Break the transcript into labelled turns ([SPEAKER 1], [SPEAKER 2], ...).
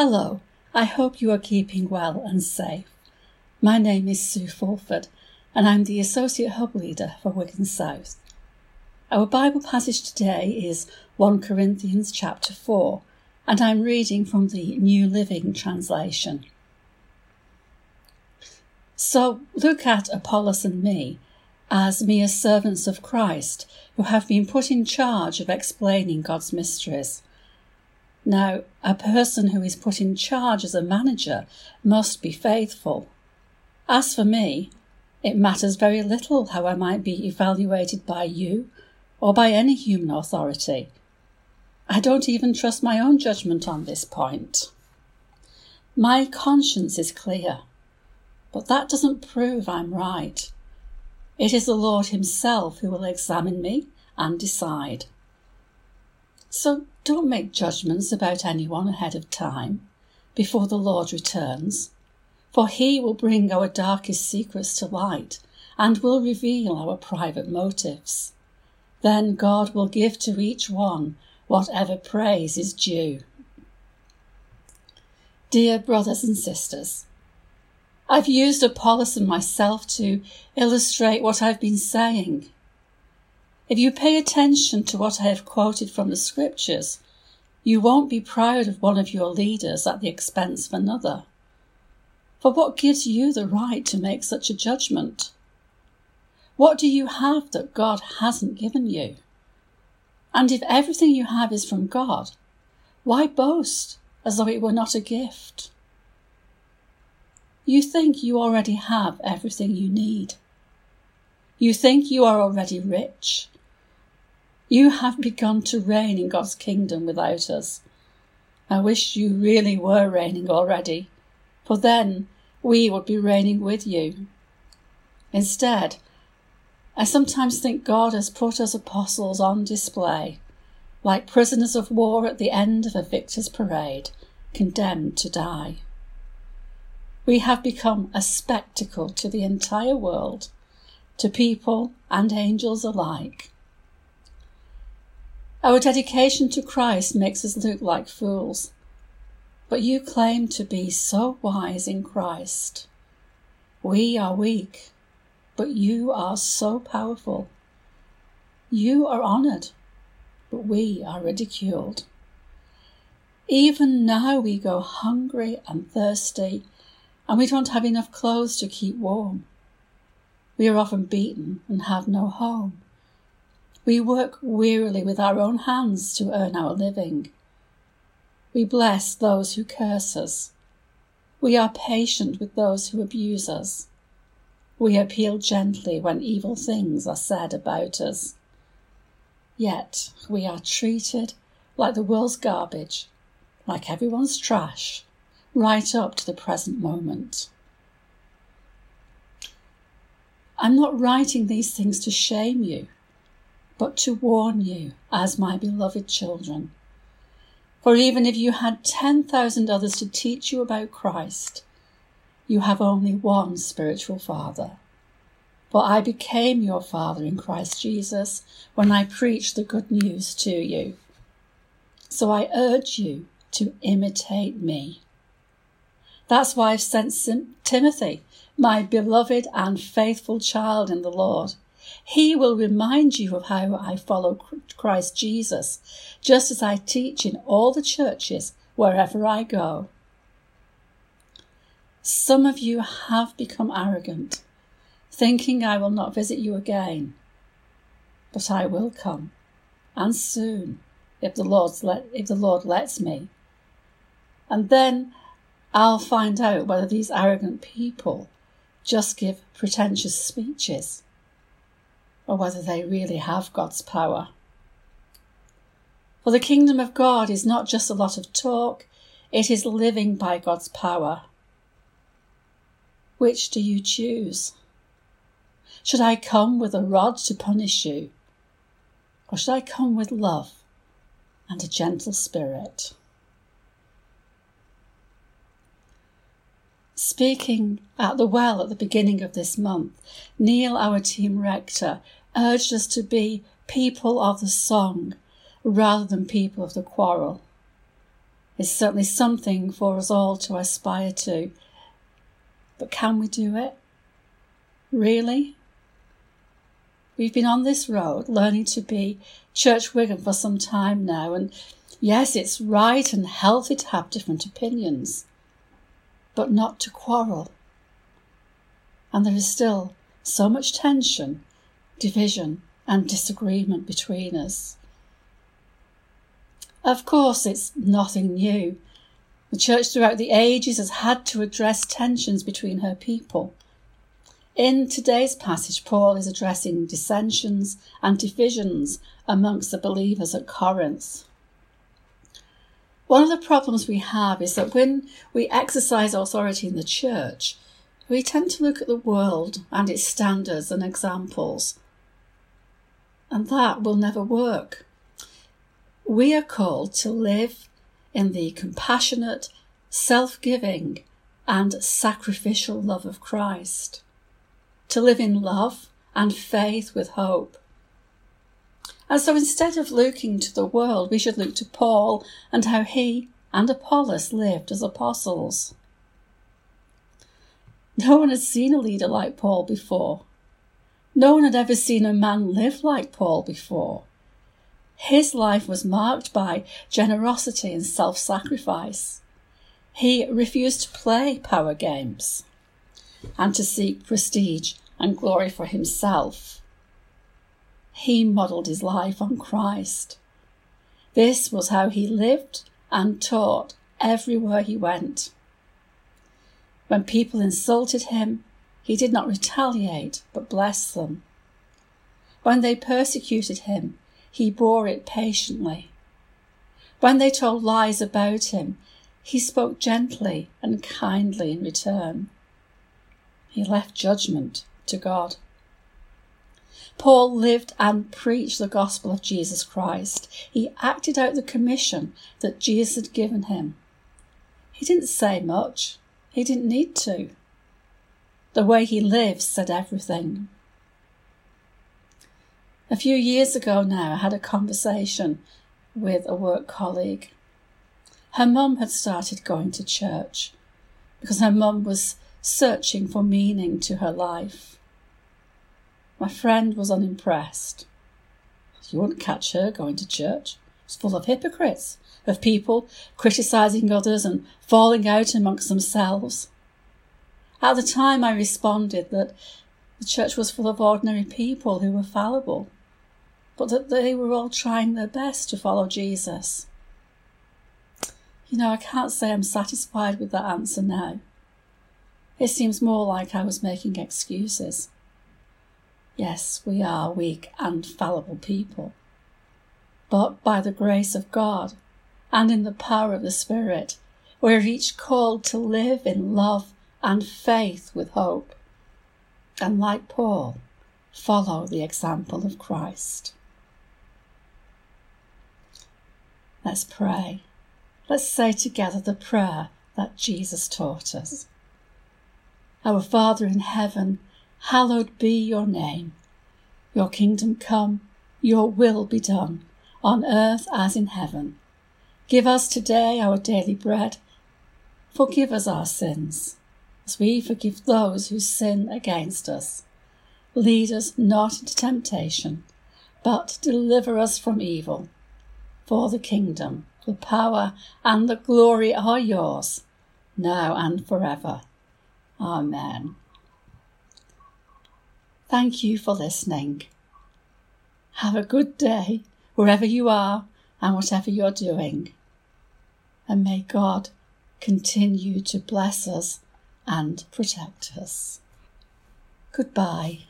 [SPEAKER 1] Hello, I hope you are keeping well and safe. My name is Sue Fulford, and I'm the Associate Hub Leader for Wigan South. Our Bible passage today is 1 Corinthians chapter 4, and I'm reading from the New Living Translation. So look at Apollos and me as mere servants of Christ who have been put in charge of explaining God's mysteries. Now, a person who is put in charge as a manager must be faithful. As for me, it matters very little how I might be evaluated by you or by any human authority. I don't even trust my own judgment on this point. My conscience is clear, but that doesn't prove I'm right. It is the Lord Himself who will examine me and decide. So don't make judgments about anyone ahead of time, before the Lord returns, for He will bring our darkest secrets to light and will reveal our private motives. Then God will give to each one whatever praise is due. Dear brothers and sisters, I've used Apollos and myself to illustrate what I've been saying if you pay attention to what I have quoted from the scriptures, you won't be proud of one of your leaders at the expense of another. For what gives you the right to make such a judgment? What do you have that God hasn't given you? And if everything you have is from God, why boast as though it were not a gift? You think you already have everything you need. You think you are already rich you have begun to reign in God's kingdom without us. I wish you really were reigning already, for then we would be reigning with you. Instead, I sometimes think God has put us apostles on display, like prisoners of war at the end of a victor's parade, condemned to die. We have become a spectacle to the entire world, to people and angels alike. Our dedication to Christ makes us look like fools. But you claim to be so wise in Christ. We are weak, but you are so powerful. You are honoured, but we are ridiculed. Even now we go hungry and thirsty, and we don't have enough clothes to keep warm. We are often beaten and have no home. We work wearily with our own hands to earn our living. We bless those who curse us. We are patient with those who abuse us. We appeal gently when evil things are said about us. Yet we are treated like the world's garbage, like everyone's trash, right up to the present moment. I'm not writing these things to shame you but to warn you as my beloved children. For even if you had 10,000 others to teach you about Christ, you have only one spiritual father. For I became your father in Christ Jesus when I preached the good news to you. So I urge you to imitate me. That's why I've sent Timothy, my beloved and faithful child in the Lord he will remind you of how I follow Christ Jesus, just as I teach in all the churches wherever I go. Some of you have become arrogant, thinking I will not visit you again. But I will come, and soon, if the, Lord's let, if the Lord lets me. And then I'll find out whether these arrogant people just give pretentious speeches or whether they really have God's power. For the kingdom of God is not just a lot of talk, it is living by God's power. Which do you choose? Should I come with a rod to punish you? Or should I come with love and a gentle spirit? Speaking at the well at the beginning of this month, Neil, our team rector, urged us to be people of the song rather than people of the quarrel. It's certainly something for us all to aspire to. But can we do it? Really? We've been on this road learning to be Church Wigan for some time now, and yes, it's right and healthy to have different opinions, but not to quarrel. And there is still so much tension, division, and disagreement between us. Of course, it's nothing new. The church throughout the ages has had to address tensions between her people. In today's passage, Paul is addressing dissensions and divisions amongst the believers at Corinth. One of the problems we have is that when we exercise authority in the church, we tend to look at the world and its standards and examples. And that will never work. We are called to live in the compassionate, self giving, and sacrificial love of Christ to live in love and faith with hope. And so instead of looking to the world, we should look to Paul and how he and Apollos lived as apostles. No one had seen a leader like Paul before. No one had ever seen a man live like Paul before. His life was marked by generosity and self sacrifice. He refused to play power games and to seek prestige and glory for himself. He modelled his life on Christ. This was how he lived and taught everywhere he went. When people insulted him, he did not retaliate but blessed them. When they persecuted him, he bore it patiently. When they told lies about him, he spoke gently and kindly in return. He left judgment to God. Paul lived and preached the gospel of Jesus Christ. He acted out the commission that Jesus had given him. He didn't say much, he didn't need to. The way he lives said everything. A few years ago now, I had a conversation with a work colleague. Her mum had started going to church because her mum was searching for meaning to her life. My friend was unimpressed. You wouldn't catch her going to church. It's full of hypocrites, of people criticising others and falling out amongst themselves. At the time, I responded that the church was full of ordinary people who were fallible, but that they were all trying their best to follow Jesus. You know, I can't say I'm satisfied with that answer now. It seems more like I was making excuses. Yes, we are weak and fallible people. But by the grace of God and in the power of the Spirit, we're each called to live in love and faith with hope. And like Paul, follow the example of Christ. Let's pray. Let's say together the prayer that Jesus taught us. Our Father in heaven, hallowed be your name. Your kingdom come, your will be done, on earth as in heaven. Give us today our daily bread. Forgive us our sins, as we forgive those who sin against us. Lead us not into temptation, but deliver us from evil. For the kingdom, the power, and the glory are yours, now and forever. Amen. Thank you for listening. Have a good day wherever you are and whatever you're doing. And may God continue to bless us and protect us. Goodbye.